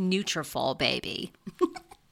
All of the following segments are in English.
"Nutrafol, baby."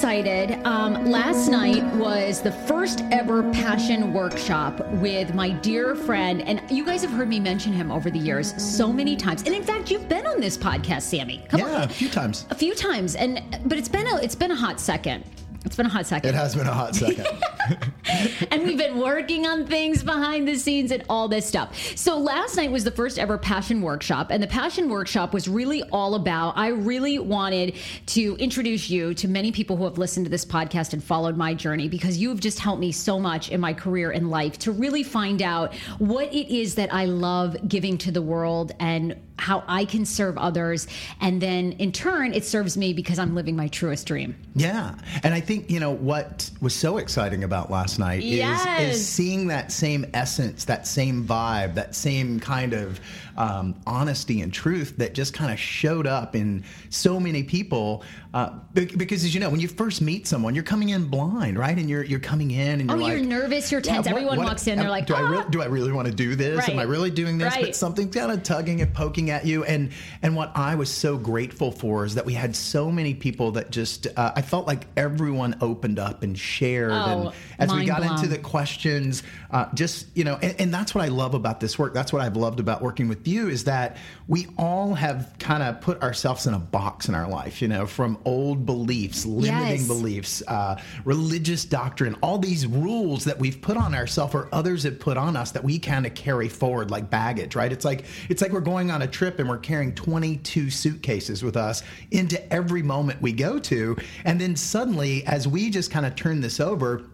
Excited. Um, last night was the first ever passion workshop with my dear friend, and you guys have heard me mention him over the years so many times. And in fact, you've been on this podcast, Sammy. Come yeah, on. a few times. A few times, and but it's been a it's been a hot second. It's been a hot second. It has been a hot second. and we've been working on things behind the scenes and all this stuff. So last night was the first ever passion workshop, and the passion workshop was really all about. I really wanted to introduce you to many people who have listened to this podcast and followed my journey because you have just helped me so much in my career and life to really find out what it is that I love giving to the world and how I can serve others. And then in turn, it serves me because I'm living my truest dream. Yeah. And I think, you know, what was so exciting about last night Yes. is, is seeing that same essence, that same vibe, that same kind of um, honesty and truth that just kind of showed up in so many people. Uh, because, as you know, when you first meet someone, you're coming in blind, right? And you're you're coming in and Oh, you're like, you're nervous, you're Yeah, tense. what- Everyone what- walks in, they're like, do I "Ah." really, do I really want to do this? Am I really doing this? Right. But something's kind of tugging and poking at you. And and what I was so grateful for is that we had so many people that just uh, I felt like everyone opened up and shared. Oh, and as we got blown. into the questions, uh, just you know, and, and that's what I love about this work. That's what I've loved about working with you is that we all have kind of put ourselves in a box in our life. You know, from old beliefs, limiting Yes. beliefs, uh, religious doctrine, all these rules that we've put on ourselves or others have put on us that we kind of carry forward like baggage, right? It's like it's like we're going on a trip and we're carrying 22 suitcases with us into every moment we go to, and then suddenly, as we just kind of turn this over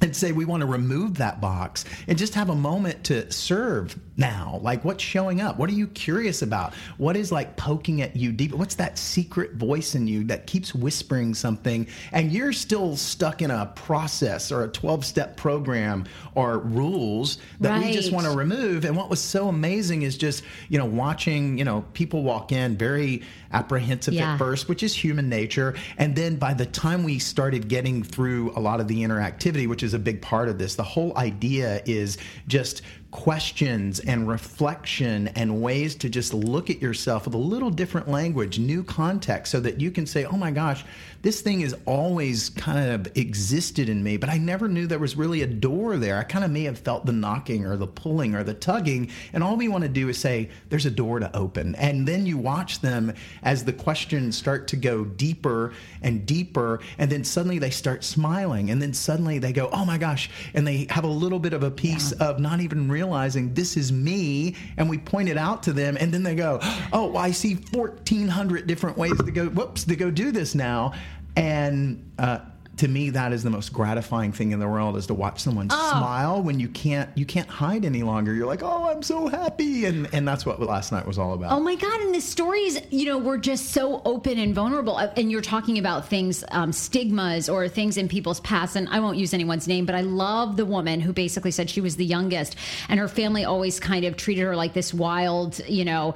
and say we want to remove that box and just have a moment to serve now. Like what's showing up? What are you curious about? What is like poking at you deep? What's that secret voice in you that keeps whispering something? And you're still stuck in a process or a 12 step program or rules that right. we just want to remove. And what was so amazing is just you know watching you know people walk in very apprehensive yeah. at first which is human nature. And then by the time we started getting through a lot of the interactivity which is is a big part of this. The whole idea is just questions and reflection and ways to just look at yourself with a little different language, new context, so that you can say, oh my gosh, this thing has always kind of existed in me, but I never knew there was really a door there. I kind of may have felt the knocking or the pulling or the tugging. And all we want to do is say, there's a door to open. And then you watch them as the questions start to go deeper and deeper. And then suddenly they start smiling. And then suddenly they go, oh my gosh. And they have a little bit of a piece yeah. of not even realizing this is me. And we point it out to them. And then they go, oh, I see 1,400 different ways to go, whoops, to go do this now. And uh, to me, that is the most gratifying thing in the world is to watch someone oh. smile when you can't you can't hide any longer. You're like, oh, I'm so happy, and and that's what last night was all about. Oh my god! And the stories, you know, were just so open and vulnerable. Uh, and you're talking about things, um, stigmas or things in people's past. And I won't use anyone's name, but I love the woman who basically said she was the youngest, and her family always kind of treated her like this wild, you know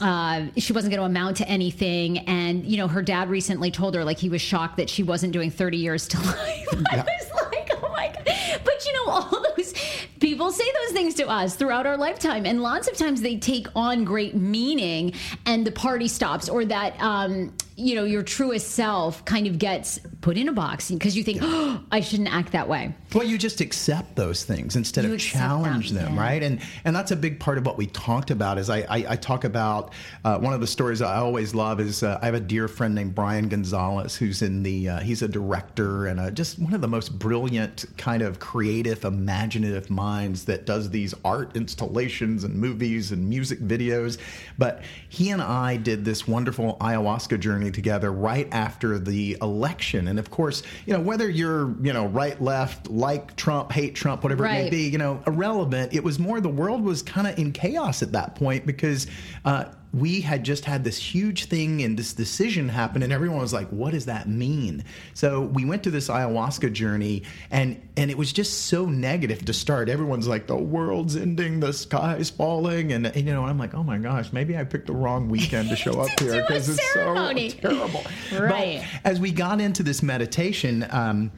uh, she wasn't going to amount to anything. And, you know, her dad recently told her, like, he was shocked that she wasn't doing 30 years to life. Yeah. I was like, oh my God. But, you know, all those people say those things to us throughout our lifetime. And lots of times they take on great meaning and the party stops or that, um, you know your truest self kind of gets put in a box because you think oh, i shouldn't act that way well you just accept those things instead you of challenge them, them yeah. right and and that's a big part of what we talked about is i i, I talk about uh, one of the stories i always love is uh, i have a dear friend named brian gonzalez who's in the uh, he's a director and a, just one of the most brilliant kind of creative imaginative minds that does these art installations and movies and music videos but he and i did this wonderful ayahuasca journey journey together right after the election. And of course, you know, whether you're, you know, right, left, like Trump, hate Trump, whatever right. it may be, you know, irrelevant. It was more the world was kind of in chaos at that point because uh, we had just had this huge thing and this decision happen and everyone was like what does that mean? So we went to this ayahuasca journey and and it was just so negative to start. Everyone's like the world's ending the sky's falling and, and you know i'm like oh my gosh maybe i picked the wrong weekend to show up here because it's so terrible. Right. But as we got into this meditation um,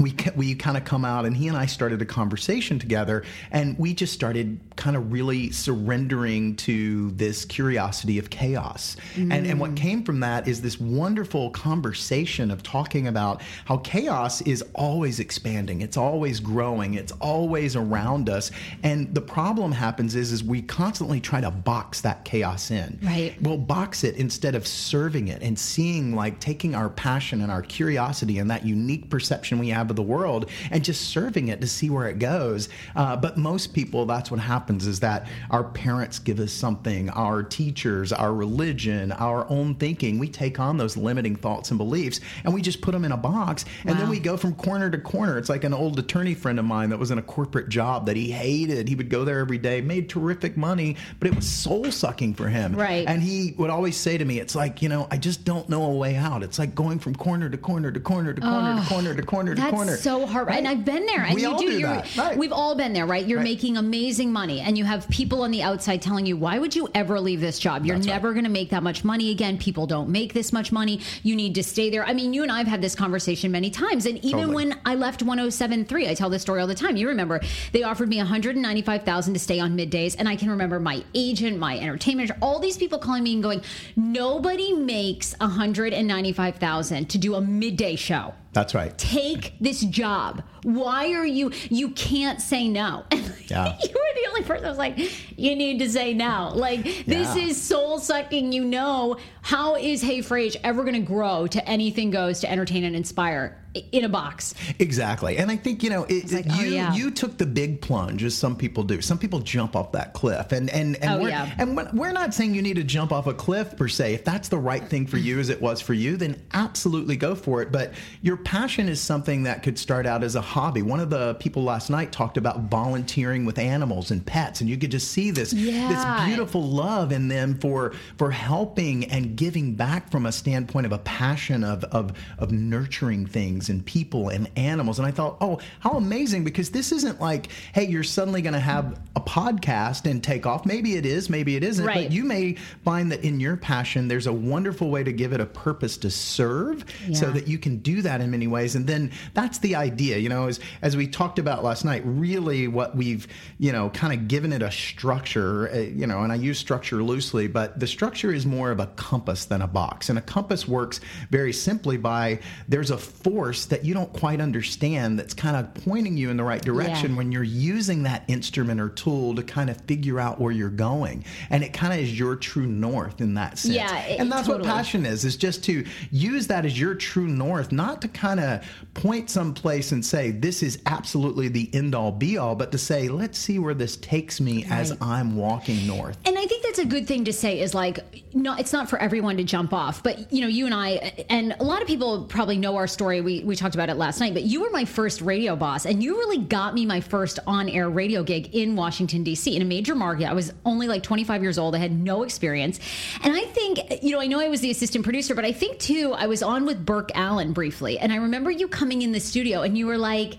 we we kind of come out and he and I started a conversation together and we just started kind of really surrendering to this curiosity of chaos. Mm. and and what came from that is this wonderful conversation of talking about how chaos is always expanding it's always growing it's always around us and the problem happens is is we constantly try to box that chaos in. Right. We'll box it instead of serving it and seeing like taking our passion and our curiosity and that unique perception we have of the world and just serving it to see where it goes. Uh, but most people, that's what happens is that our parents give us something, our teachers, our religion, our own thinking. We take on those limiting thoughts and beliefs and we just put them in a box. And wow. then we go from corner to corner. It's like an old attorney friend of mine that was in a corporate job that he hated. He would go there every day, made terrific money, but it was soul sucking for him. Right. And he would always say to me, it's like, you know, I just don't know a way out. It's like going from corner to corner to corner to corner oh, to corner to corner to corner corner. So hard. Right? And I've been there. And we you all do. do that. Right. We've all been there, right? You're right. making amazing money, and you have people on the outside telling you, "Why would you ever leave this job? You're That's never right. going to make that much money again. People don't make this much money. You need to stay there." I mean, you and I have had this conversation many times, and even totally. when I left 107.3, I tell this story all the time. You remember they offered me 195,000 to stay on middays, and I can remember my agent, my entertainment, all these people calling me and going, "Nobody makes 195,000 to do a midday show." That's right. Take this job. Why are you? You can't say no. Yeah. you were the only person that was like, you need to say no. Like this yeah. is soul sucking. You know, how is Hey Frage ever going to grow to anything goes to entertain and inspire? in a box. Exactly. And I think, you know, it, like, oh, you yeah. you took the big plunge as some people do. Some people jump off that cliff. And and and, oh, we're, yeah. and we're not saying you need to jump off a cliff per se. If that's the right thing for you as it was for you, then absolutely go for it. But your passion is something that could start out as a hobby. One of the people last night talked about volunteering with animals and pets, and you could just see this Yeah. this beautiful love in them for for helping and giving back from a standpoint of a passion of of of nurturing things and people and animals. And I thought, oh, how amazing! Because this isn't like, hey, you're suddenly going to have a podcast and take off. Maybe it is, maybe it isn't. Right. But you may find that in your passion, there's a wonderful way to give it a purpose to serve, so that you can do that in many ways. And then that's the idea, you know, as as we talked about last night. Really, what we've you know kind of given it a structure, uh, you know, and I use structure loosely, but the structure is more of a compass than a box. And a compass works very simply by there's a force that you don't quite understand that's kind of pointing you in the right direction Yeah. when you're using that instrument or tool to kind of figure out where you're going. And it kind of is your true north in that sense. Yeah, it- and that's totally. what passion is, is just to use that as your true north, not to kind of point someplace and say, this is absolutely the end all be all, but to say, let's see where this takes me as I'm walking north. And I think that's a good thing to say is like, no, it's not for everyone to jump off. But, you know, you and I, and a lot of people probably know our story. We, we talked about it last night, but you were my first radio boss and you really got me my first on air radio gig in Washington, D.C. in a major market. I was only like 25 years old. I had no experience. And I think, you know, I know I was the assistant producer, but I think too, I was on with Burke Allen briefly. And I remember you coming in the studio and you were like,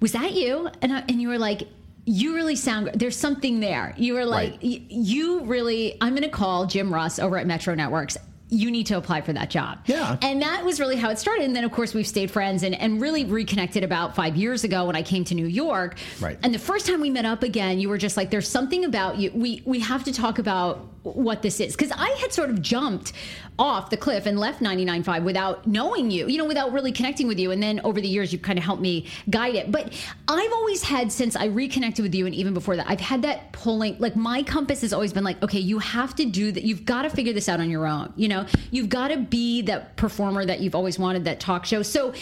was that you? And, I, and you were like, you really sound there's something there. You were like Right. y- you really i'm going to call jim russ over at metro networks. You need to apply for that job. Yeah. and that was really how it started. And then of course we've stayed friends and, and really reconnected about five years ago when i came to new york. Right. and the first time we met up again you were just like there's something about you. We we have to talk about what this is. Because i had sort of jumped off the cliff and left 99.5 without knowing you you know without really connecting with you. And then over the years you've kind of helped me guide it. But i've always had since i reconnected with you and even before that i've had that pulling like my compass has always been like okay you have to do that. You've got to figure this out on your own you know? You've got to be that performer that you've always wanted that talk show. So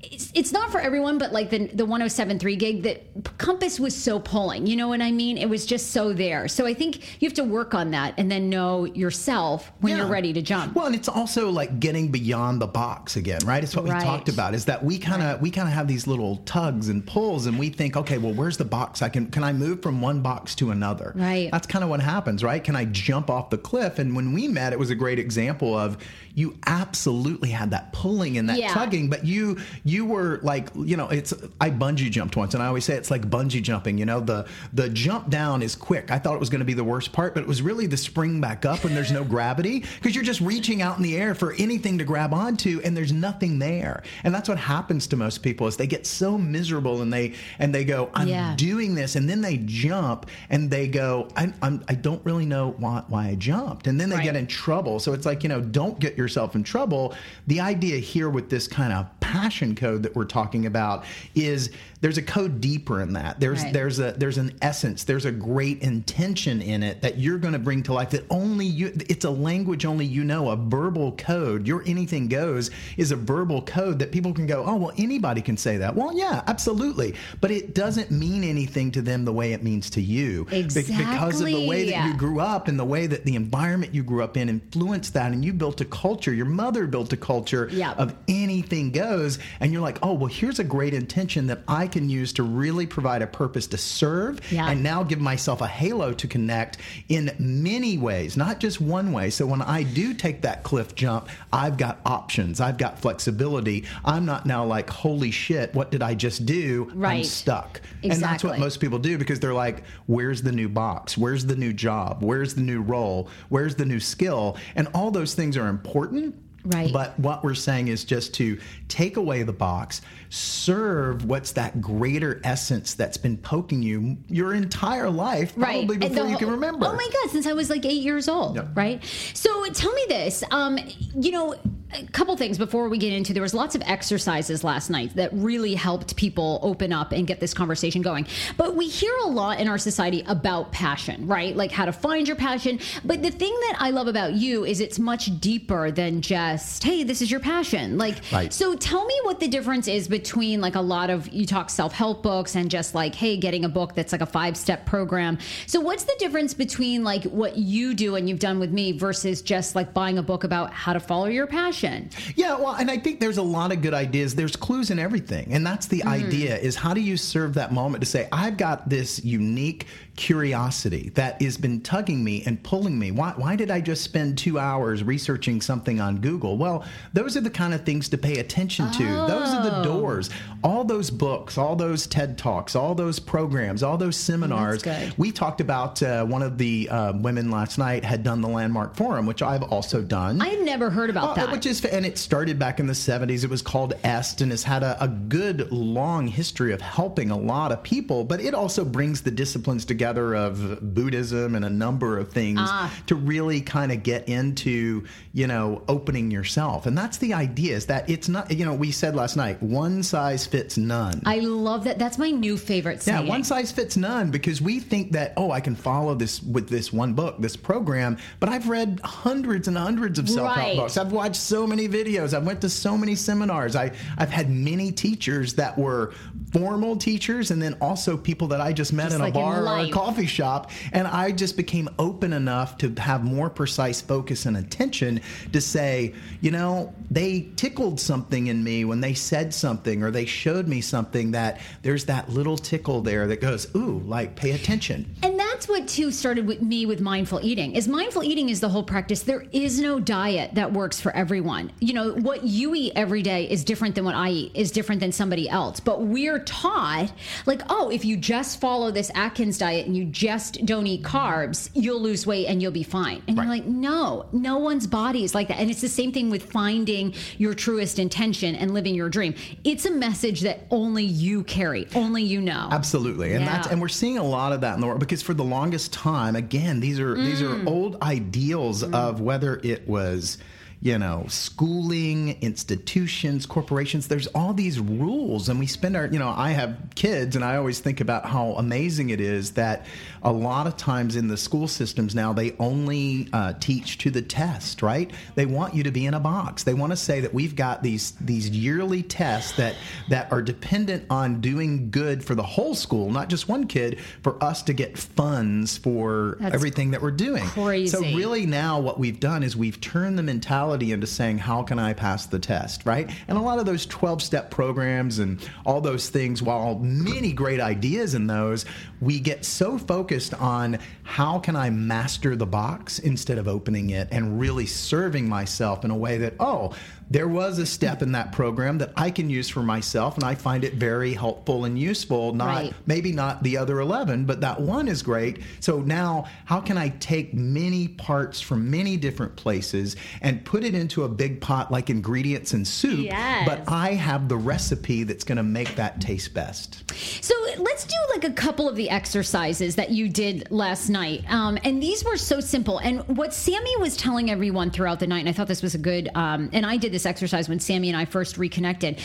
it's, it's not for everyone, but like the the 1073 gig, that Compass was so pulling. You know what I mean? It was just so there. So I think you have to work on that and then know yourself when Yeah. you're ready to jump. Well, and it's also like getting beyond the box again, right? It's what we talked about. Is that we kind of we kind of have these little tugs and pulls, and we think, okay, well, where's the box? I can can I move from one box to another? Right. That's kind of what happens, right? Can I jump off the cliff? And when we met, it was a great example of you absolutely had that pulling and that Yeah. tugging, but you you were like, you know, it's I bungee jumped once, and I always say it's like bungee jumping. You know, the the jump down is quick. I thought it was going to be the worst part, but it was really the spring back up when there's no gravity because you're just reaching out in the air for anything to grab onto, and there's nothing there. And that's what happens to most people is they get so miserable and they and they go, I'm Yeah. doing this, and then they jump and they go, I, I'm I don't really know why why I jumped, and then they Right. get in trouble. So it's like you know, don't get yourself in trouble. The idea here with this kind of passion code that we're talking about is there's a code deeper in that. There's Right. there's a there's an essence. There's a great intention in it that you're going to bring to life that only you. It's a language only you know. A verbal code. Your anything goes is a verbal code that people can go. Oh well, anybody can say that. Well, yeah, absolutely. But it doesn't mean anything to them the way it means to you. Be- Because of the way that you grew up and the way that the environment you grew up in influenced that, and you built a culture. Your mother built a culture Yeah. of anything goes, and you're like, oh well, here's a great intention that I can use to really provide a purpose to serve, Yeah. and now give myself a halo to connect in many ways, not just one way. So when I do take that cliff jump, I've got options, I've got flexibility. I'm not now like, holy shit, what did I just do? I'm Right. stuck. And that's what most people do because they're like, where's the new box? Where's the new job? Where's the new role? Where's the new skill? And all those things are important important. Right. But what we're saying is just to take away the box, serve what's that greater essence that's been poking you your entire life, probably before you can remember. Oh my God, since I was like eight years old, Yep. right? So tell me this. Um, you know, a couple things before we get into there was lots of exercises last night that really helped people open up and get this conversation going. But we hear a lot in our society about passion, right? Like how to find your passion. But the thing that I love about you is it's much deeper than just, hey, this is your passion. Like Right. so tell me what the difference is between like a lot of you talk self-help books and just like hey getting a book that's like a five-step program so what's the difference between like what you do and you've done with me versus just like buying a book about how to follow your passion passion. Yeah, well, and I think there's a lot of good ideas. There's clues in everything. And that's the mm. idea is how do you serve that moment to say, I've got this unique curiosity that has been tugging me and pulling me. Why, why did I just spend two hours researching something on Google? Well, those are the kind of things to pay attention to. Oh. Those are the oh. doors. All those books, all those TED Talks, all those programs, all those seminars. We talked about uh, one of the uh, women last night had done the Landmark Forum, which I've also done. I had never heard about uh, that. Which is, and it started back in the 70s. It was called EST and has had a, a good long history of helping a lot of people, but it also brings the disciplines together together of Buddhism and a number of things ah. to really kind of get into, you know, opening yourself. And that's the idea is that it's not, you know, we said last night, one size fits none. I love that. That's my new favorite saying. Yeah, one size fits none because we think that, oh, I can follow this with this one book, this program, but I've read hundreds and hundreds of self-help right. books. I've watched so many videos. I've went to so many seminars. I, I've had many teachers that were formal teachers and then also people that I just met just in like a bar or a coffee shop. And I just became open enough to have more precise focus and attention to say, you know, they tickled something in me when they said something or they showed me something that there's that little tickle there that goes, ooh, like pay attention. And that's what too started with me with mindful eating. Is mindful eating is the whole practice. There is no diet that works for everyone. You know, what you eat every day is different than what I eat, is different than somebody else. But we're taught like, oh, if you just follow this Atkins diet and you just don't eat carbs, you'll lose weight and you'll be fine. And right. you're like, no, no one's body is like that. And it's the same thing with finding your truest intention and living your dream. It's a message that only you carry, only you know. Absolutely. And yeah. that's and we're seeing a lot of that in the world because for the longest time, again, these are mm. these are mm. old ideals mm. of whether it was you know, schooling, institutions, corporations. There's all these rules, and we spend our, you know, I have kids, and I always think about how amazing it is that a lot of times in the school systems now they only uh, teach to the test, right? They want you to be in a box. They want to say that we've got these these yearly tests that that are dependent on doing good for the whole school, not just one kid, for us to get funds for That's everything that we're doing. Crazy. So really now what we've done is we've turned the mentality mentality into saying, how can I pass the test, right? And a lot of those 12 step programs and all those things, while many great ideas in those, we get so focused on how can I master the box instead of opening it and really serving myself in a way that, oh, there was a step in that program that I can use for myself, and I find it very helpful and useful. Not right. maybe not the other eleven, but that one is great. So now, how can I take many parts from many different places and put it into a big pot like ingredients in soup? Yes. But I have the recipe that's going to make that taste best. So let's do like a couple of the exercises that you did last night, um, and these were so simple. And what Sammy was telling everyone throughout the night, and I thought this was a good, um, and I did this this exercise when Sammy and I first reconnected.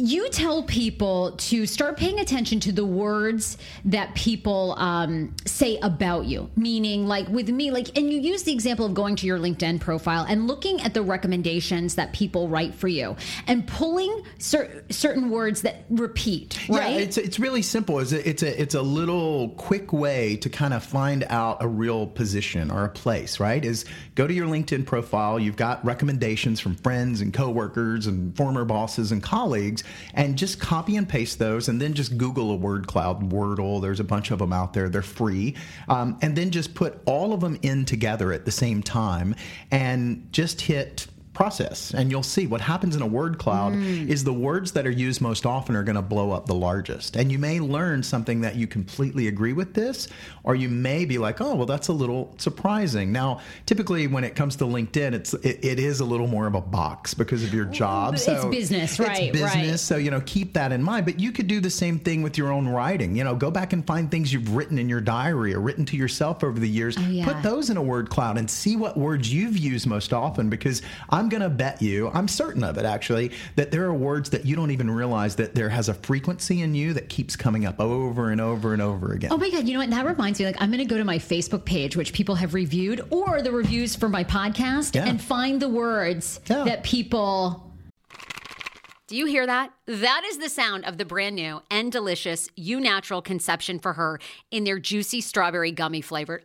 You tell people to start paying attention to the words that people um, say about you, meaning, like with me, like, and you use the example of going to your LinkedIn profile and looking at the recommendations that people write for you and pulling cer- certain words that repeat. Right? Yeah, it's it's really simple. It's a, it's a it's a little quick way to kind of find out a real position or a place. Right? Is go to your LinkedIn profile. You've got recommendations from friends and coworkers and former bosses and colleagues, and just copy and paste those, and then just Google a word cloud, Wordle. There's a bunch of them out there. They're free, um, and then just put all of them in together at the same time, and just hit process and you'll see what happens in a word cloud mm. is the words that are used most often are going to blow up the largest and you may learn something that you completely agree with this or you may be like oh well that's a little surprising now typically when it comes to linkedin it's it, it is a little more of a box because of your job so it's business right it's business right. so you know keep that in mind but you could do the same thing with your own writing you know go back and find things you've written in your diary or written to yourself over the years oh, yeah. put those in a word cloud and see what words you've used most often because i'm going to bet you, I'm certain of it actually, that there are words that you don't even realize that there has a frequency in you that keeps coming up over and over and over again. Oh my God. You know what? That reminds me, like, I'm going to go to my Facebook page, which people have reviewed, or the reviews for my podcast, yeah. and find the words yeah. that people. Do you hear that? That is the sound of the brand new and delicious Eu Natural Conception for Her in their juicy strawberry gummy flavored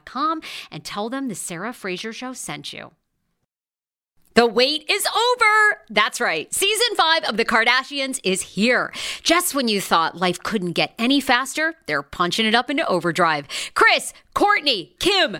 and tell them the Sarah Fraser Show sent you. The wait is over. That's right. Season five of The Kardashians is here. Just when you thought life couldn't get any faster, they're punching it up into overdrive. Kris, Kourtney, Kim,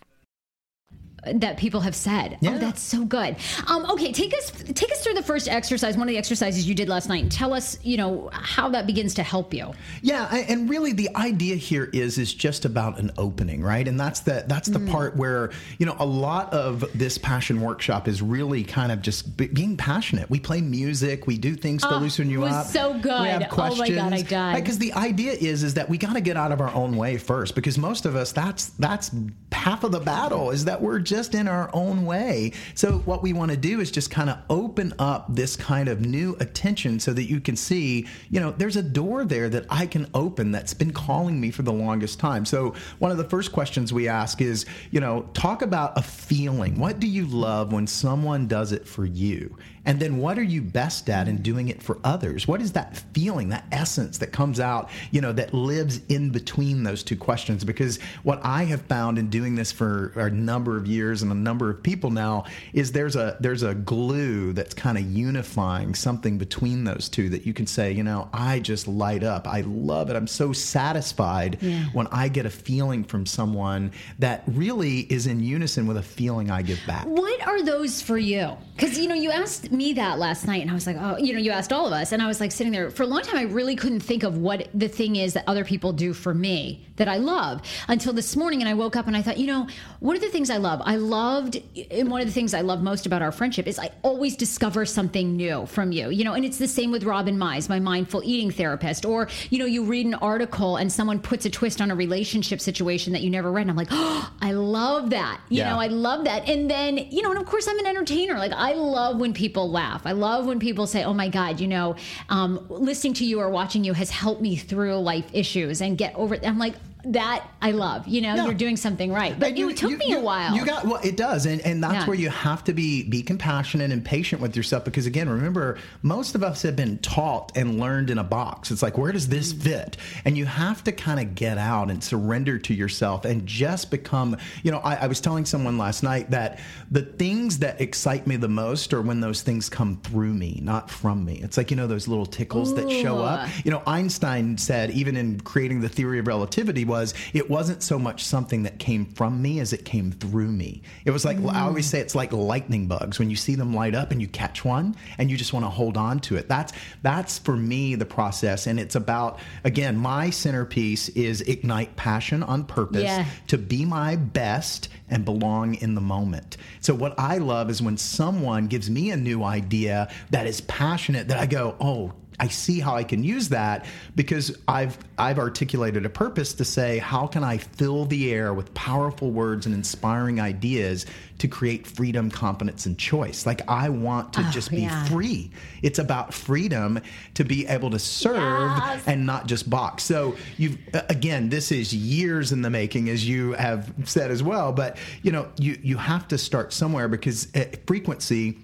that people have said. Oh, yeah. Oh, that's so good. Um, okay, take us take us through the first exercise. One of the exercises you did last night. And tell us, you know, how that begins to help you. Yeah, and really the idea here is is just about an opening, right? And that's the that's the mm. part where you know a lot of this passion workshop is really kind of just b- being passionate. We play music, we do things to oh, loosen you up. So good. We have questions. Oh my god, I died. Because right? the idea is is that we got to get out of our own way first, because most of us that's that's half of the battle is that we're just in our own way. So, what we want to do is just kind of open up this kind of new attention so that you can see, you know, there's a door there that I can open that's been calling me for the longest time. So, one of the first questions we ask is, you know, talk about a feeling. What do you love when someone does it for you? And then what are you best at in doing it for others? What is that feeling, that essence that comes out, you know, that lives in between those two questions? Because what I have found in doing this for a number of years and a number of people now is there's a there's a glue that's kind of unifying something between those two that you can say, you know, I just light up. I love it. I'm so satisfied yeah. when I get a feeling from someone that really is in unison with a feeling I give back. What are those for you? Because you know, you asked me that last night, and I was like, oh, you know, you asked all of us, and I was like sitting there for a long time. I really couldn't think of what the thing is that other people do for me that I love until this morning. And I woke up and I thought, you know, what are the things I love? I loved, and one of the things I love most about our friendship is I always discover something new from you, you know, and it's the same with Robin Mize, my mindful eating therapist. Or, you know, you read an article and someone puts a twist on a relationship situation that you never read. And I'm like, oh, I love that. You yeah. know, I love that. And then, you know, and of course I'm an entertainer. Like I love when people laugh. I love when people say, oh my God, you know, um, listening to you or watching you has helped me through life issues and get over it. I'm like, that I love. You know, you're doing something right. But you, it took you, me you, a while. You got well, it does, and and that's yeah. where you have to be be compassionate and patient with yourself because again, remember, most of us have been taught and learned in a box. It's like, where does this mm. fit? And you have to kind of get out and surrender to yourself and just become. You know, I, I was telling someone last night that the things that excite me the most are when those things come through me, not from me. It's like you know those little tickles Ooh. that show up. You know, Einstein said even in creating the theory of relativity was it wasn't so much something that came from me as it came through me. It was like mm. I always say it's like lightning bugs when you see them light up and you catch one and you just want to hold on to it. That's that's for me the process and it's about again my centerpiece is ignite passion on purpose yeah. to be my best and belong in the moment. So what I love is when someone gives me a new idea that is passionate that I go, "Oh, I see how I can use that because I've I've articulated a purpose to say how can I fill the air with powerful words and inspiring ideas to create freedom, competence, and choice. Like I want to oh, just be yeah. free. It's about freedom to be able to serve yes. and not just box. So you again, this is years in the making, as you have said as well. But you know, you you have to start somewhere because eh, frequency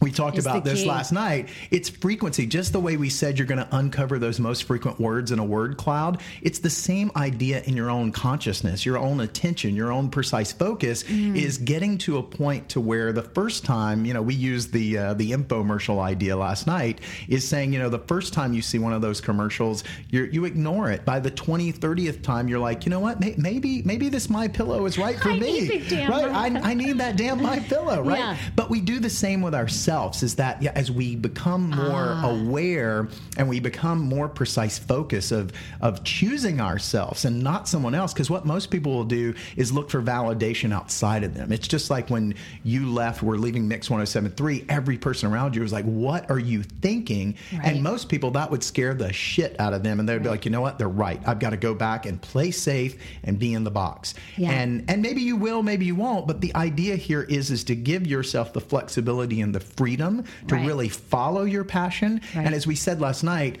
we talked about this last night. It's frequency, just the way we said you're going to uncover those most frequent words in a word cloud. It's the same idea in your own consciousness, your own attention, your own precise focus mm. is getting to a point to where the first time, you know, we used the uh, the infomercial idea last night is saying, you know, the first time you see one of those commercials, you you ignore it. By the 20th, 30th time, you're like, you know what? Maybe maybe this my pillow is right for I me. right? I, I, need that damn my pillow, right? Yeah. But we do the same with ourselves ourselves is that yeah, as we become more ah. aware and we become more precise focus of of choosing ourselves and not someone else because what most people will do is look for validation outside of them it's just like when you left we're leaving mix 1073 every person around you was like what are you thinking right. and most people that would scare the shit out of them and they'd right. be like you know what they're right i've got to go back and play safe and be in the box yeah. and and maybe you will maybe you won't but the idea here is is to give yourself the flexibility and the freedom to right. really follow your passion. Right. And as we said last night,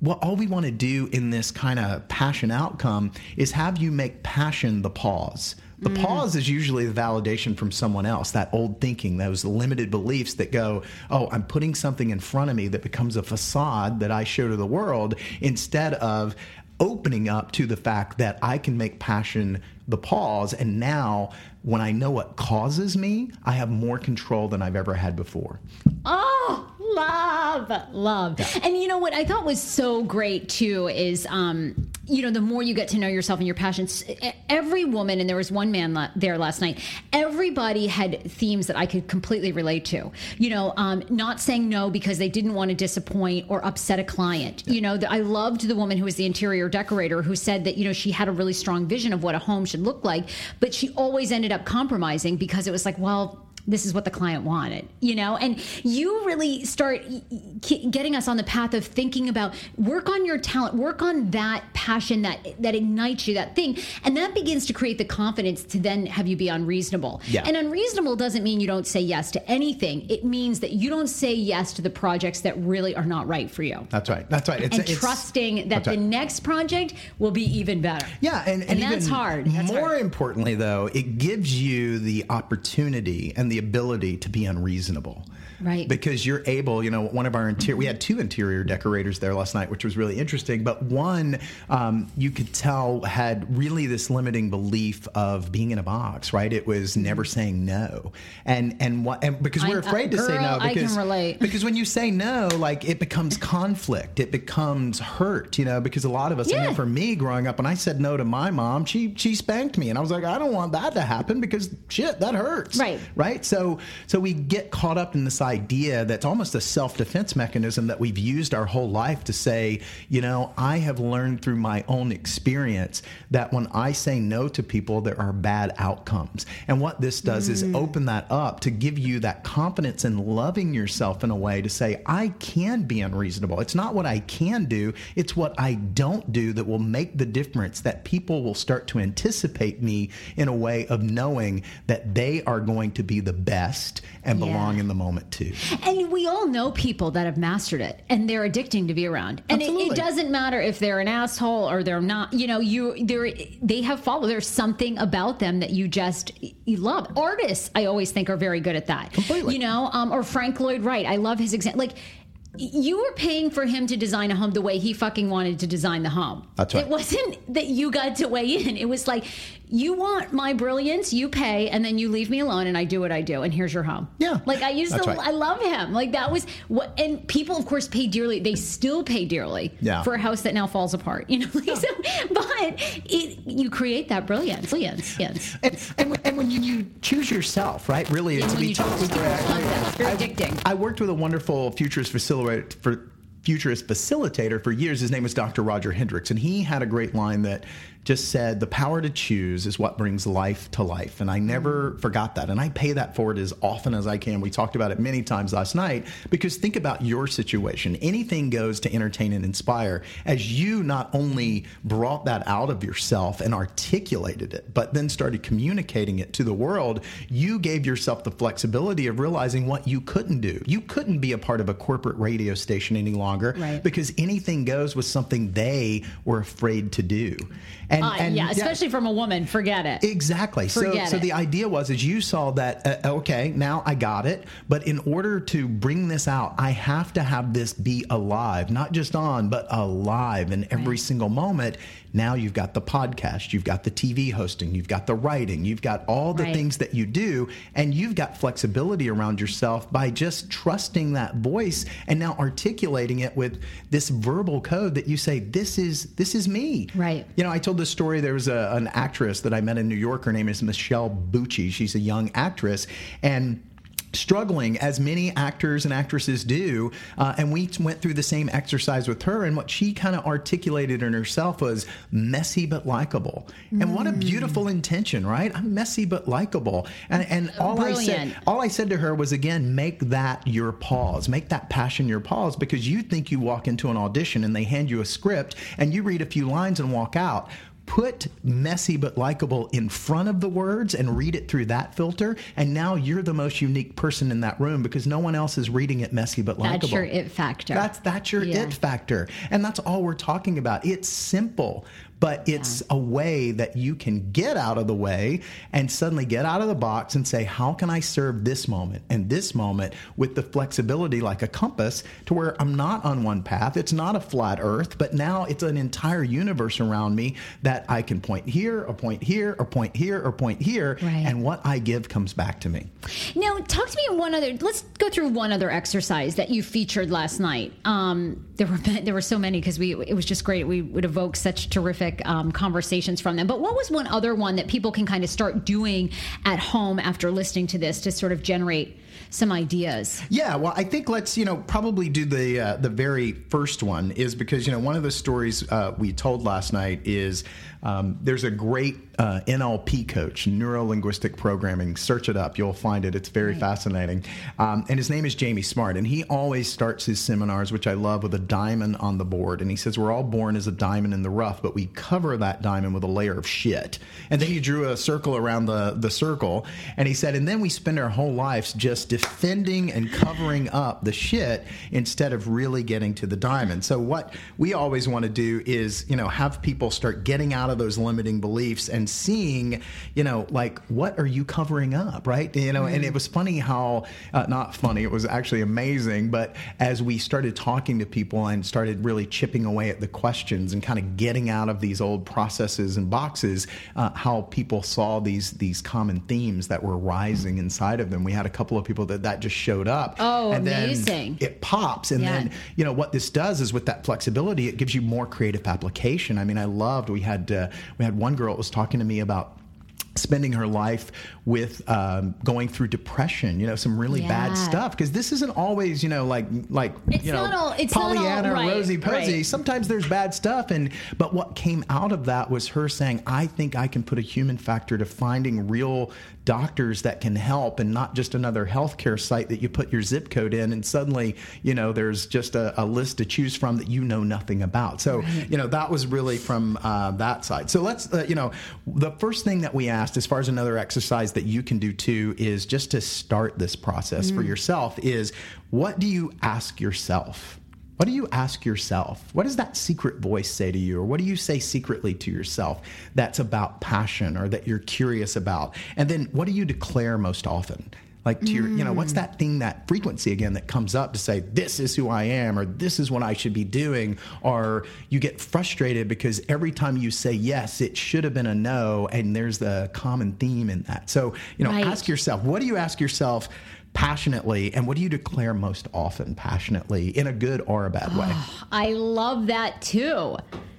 what all we want to do in this kind of passion outcome is have you make passion the pause. The mm. pause is usually the validation from someone else, that old thinking, those limited beliefs that go, oh, I'm putting something in front of me that becomes a facade that I show to the world instead of opening up to the fact that I can make passion the pause. And now, when I know what causes me, I have more control than I've ever had before. Oh, love, love. Yeah. And you know what I thought was so great too is, um, you know, the more you get to know yourself and your passions, every woman, and there was one man la- there last night, everybody had themes that I could completely relate to. You know, um, not saying no because they didn't want to disappoint or upset a client. Yeah. You know, I loved the woman who was the interior decorator who said that, you know, she had a really strong vision of what a home should look like, but she always ended up compromising because it was like, well, this is what the client wanted, you know? And you really start getting us on the path of thinking about work on your talent, work on that passion that that ignites you, that thing. And that begins to create the confidence to then have you be unreasonable. Yeah. And unreasonable doesn't mean you don't say yes to anything. It means that you don't say yes to the projects that really are not right for you. That's right. That's right. It's, and it's, trusting that the right. next project will be even better. Yeah, and, and, and that's hard. That's more hard. importantly though, it gives you the opportunity and the ability to be unreasonable. Right. Because you're able, you know, one of our interior, we had two interior decorators there last night, which was really interesting. But one, um, you could tell, had really this limiting belief of being in a box, right? It was never saying no. And, and what, and because we're I- afraid to say girl, no. I can Because, relate. because when you say no, like it becomes conflict, it becomes hurt, you know, because a lot of us, I Yeah. know for me growing up, when I said no to my mom, she, she spanked me. And I was like, I don't want that to happen because shit, that hurts. Right. Right. So, so we get caught up in this idea that's almost a self defense mechanism that we've used our whole life to say, you know, I have learned through my own experience that when I say no to people, there are bad outcomes. And what this does is mm. open that up to give you that confidence in loving yourself in a way to say, I can be unreasonable. It's not what I can do, it's what I don't do that will make the difference, that people will start to anticipate me in a way of knowing that they are going to be the best and Yeah. belong in the moment too. And we all know people that have mastered it and they're addicting to be around. And it, it doesn't matter if they're an asshole or they're not, you know, you they're they have followed there's something about them that you just you love. Artists I always think are very good at that. Completely. You know, um, or Frank Lloyd Wright. I love his example. Like you were paying for him to design a home the way he fucking wanted to design the home. That's right. It wasn't that you got to weigh in. It was like, you want my brilliance, you pay, and then you leave me alone, and I do what I do, and here's your home. Yeah. Like I used to, right. I love him. Like that was what, and people, of course, pay dearly. They still pay dearly Yeah. for a house that now falls apart. You know, like, so, but it, you create that brilliance. Brilliance. Yes. And, and, when- and when you, you choose yourself, right? Really, Yeah, to be you choose totally I. Very addicting. I worked with a wonderful futurist facilitator for futurist facilitator for years. His name was Dr. Roger Hendricks, and he had a great line that just said, "The power to choose is what brings life to life." And I never mm. forgot that, and I pay that forward as often as I can. We talked about it many times last night because think about your situation. Anything goes to entertain and inspire. As you not only brought that out of yourself and articulated it, but then started communicating it to the world, you gave yourself the flexibility of realizing what you couldn't do. You couldn't be a part of a corporate radio station any longer Right. because anything goes was something they were afraid to do. And, Uh, and yeah, especially from a woman. Forget it. Exactly. So, Forget so it. the idea was, is you saw that, uh, okay, now I got it. But in order to bring this out, I have to have this be alive, not just on, but alive in every single moment. Now you've got the podcast, you've got the TV hosting, you've got the writing, you've got all the Right. things that you do, and you've got flexibility around yourself by just trusting that voice and now articulating it with this verbal code that you say, "This is this is me." Right. You know, I told this story. There was a, an actress that I met in New York. Her name is Michelle Bucci. She's a young actress, and struggling as many actors and actresses do uh, and we went through the same exercise with her and what she kind of articulated in herself was messy but likable and what a beautiful intention right i'm messy but likable and, and all i said all I said to her was again, make that your pause. Make that passion your pause because you think you walk into an audition and they hand you a script and you read a few lines and walk out. Put messy but likable in front of the words and read it through that filter. And now you're the most unique person in that room because no one else is reading it messy but likable. That's your it factor. That's that's your Yeah. it factor. And that's all we're talking about. It's simple, but it's a way that you can get out of the way and suddenly get out of the box and say, how can I serve this moment and this moment with the flexibility like a compass to where I'm not on one path. It's not a flat earth, but now it's an entire universe around me that I can point here or point here or point here or point here. Right. And what I give comes back to me. Now, talk to me one other. Let's go through one other exercise that you featured last night. Um, there were there were so many because we it was just great. We would evoke such terrific um, conversations from them. But what was one other one that people can kind of start doing at home after listening to this to sort of generate some ideas? Yeah, well, I think let's you know probably do the uh, the very first one is because you know one of the stories uh, we told last night is um, there's a great uh, NLP coach, neuro linguistic programming. Search it up, you'll find it. It's very fascinating, um, and his name is Jamie Smart, and he always starts his seminars, which I love, with a diamond on the board, and he says we're all born as a diamond in the rough, but we cover that diamond with a layer of shit, and then he drew a circle around the the circle, and he said, and then we spend our whole lives just defending and covering up the shit instead of really getting to the diamond. So what we always want to do is, you know, have people start getting out of those limiting beliefs and seeing, you know, like what are you covering up, right? You know, mm. and it was funny how uh, not funny, it was actually amazing, but as we started talking to people and started really chipping away at the questions and kind of getting out of these old processes and boxes, uh, how people saw these these common themes that were rising inside of them. We had a couple of people that that just showed up. Oh, and amazing! it pops, and yeah. then you know what this does is with that flexibility, it gives you more creative application. I mean, I loved we had uh, we had one girl that was talking to me about spending her life with um, going through depression, you know, some really yeah. bad stuff. Because this isn't always, you know, like like it's you know, all, Pollyanna all, right, rosy posy. Right. Sometimes there's bad stuff, and but what came out of that was her saying, "I think I can put a human factor to finding real doctors that can help, and not just another healthcare site that you put your zip code in, and suddenly, you know, there's just a, a list to choose from that you know nothing about." So, right. you know, that was really from uh, that side. So let's, uh, you know, the first thing that we asked, as far as another exercise that you can do too is just to start this process mm. for yourself is what do you ask yourself? What do you ask yourself? What does that secret voice say to you? Or what do you say secretly to yourself that's about passion or that you're curious about? And then what do you declare most often? Like to your you know what's mm. that thing that frequency again that comes up to say this is who i am or this is what i should be doing or you get frustrated because every time you say yes it should have been a no and there's the common theme in that so you know right. ask yourself what do you ask yourself passionately and what do you declare most often passionately in a good or a bad way i love that too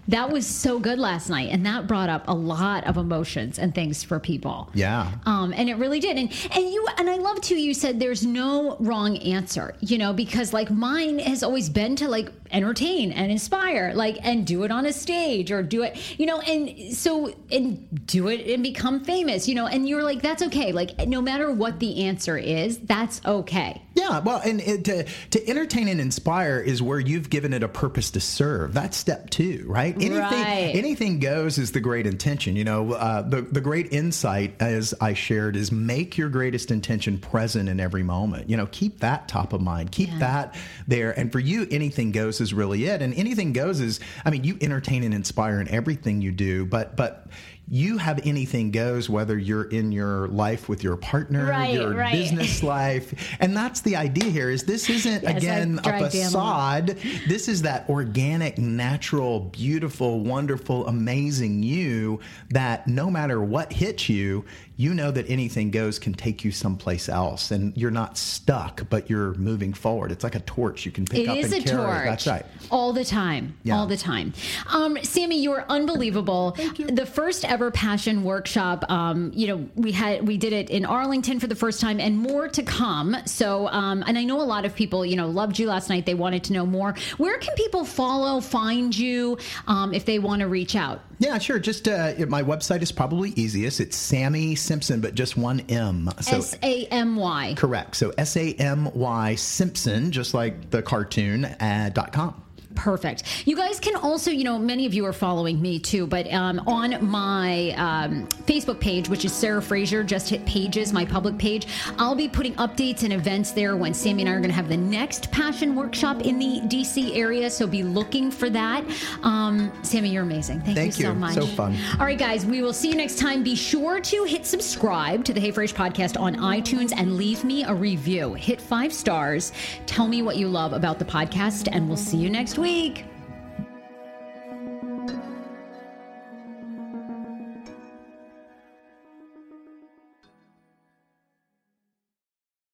that was so good last night and that brought up a lot of emotions and things for people. Yeah. Um, and it really did. And and you and i love too you said there's no wrong answer you know because like mine has always been to like entertain and inspire like and do it on a stage or do it you know and so and do it and become famous you know and you're like that's okay. Like no matter what the answer is that's okay yeah well and it, to to entertain and inspire is where you've given it a purpose to serve that's step two right anything right. anything goes is the great intention you know uh, the the great insight as i shared is make your greatest intention present in every moment you know keep that top of mind keep yeah. that there and for you anything goes is really it. And anything goes is, I mean, you entertain and inspire in everything you do, but but you have anything goes whether you're in your life with your partner right, your right. business life. And that's the idea here is this isn't yes, again a facade. This is that organic natural beautiful wonderful amazing you that no matter what hits you you know that anything goes can take you someplace else and you're not stuck but you're moving forward. It's like a torch you can pick it up and carry. Torch. that's right. All the time. Yeah. all the time. Um, sammy you're unbelievable. Thank you. the first ever passion workshop um, you know we had we did it in arlington for the first time and more to come. So um, and i know a lot of people you know loved you last night. They wanted to know more. Where can people follow find you um, if they want to reach out yeah, sure. Just uh, my website is probably easiest. It's Sammy Simpson, but just one M. So S A M Y. Correct. So S A M Y Simpson, just like the cartoon. Uh, dot com. Perfect. You guys can also, you know, many of you are following me too, but um, on my um, Facebook page, which is Sarah Fraser, just hit pages, my public page, I'll be putting updates and events there when Sammy and I are going to have the next passion workshop in the DC area. So be looking for that. Um, Sammy, you're amazing. Thank, Thank you, you so much. So fun. All right, guys, we will see you next time. Be sure to hit subscribe to the Hey Fraser podcast on iTunes and leave me a review. Hit five stars. Tell me what you love about the podcast, and we'll see you next week week.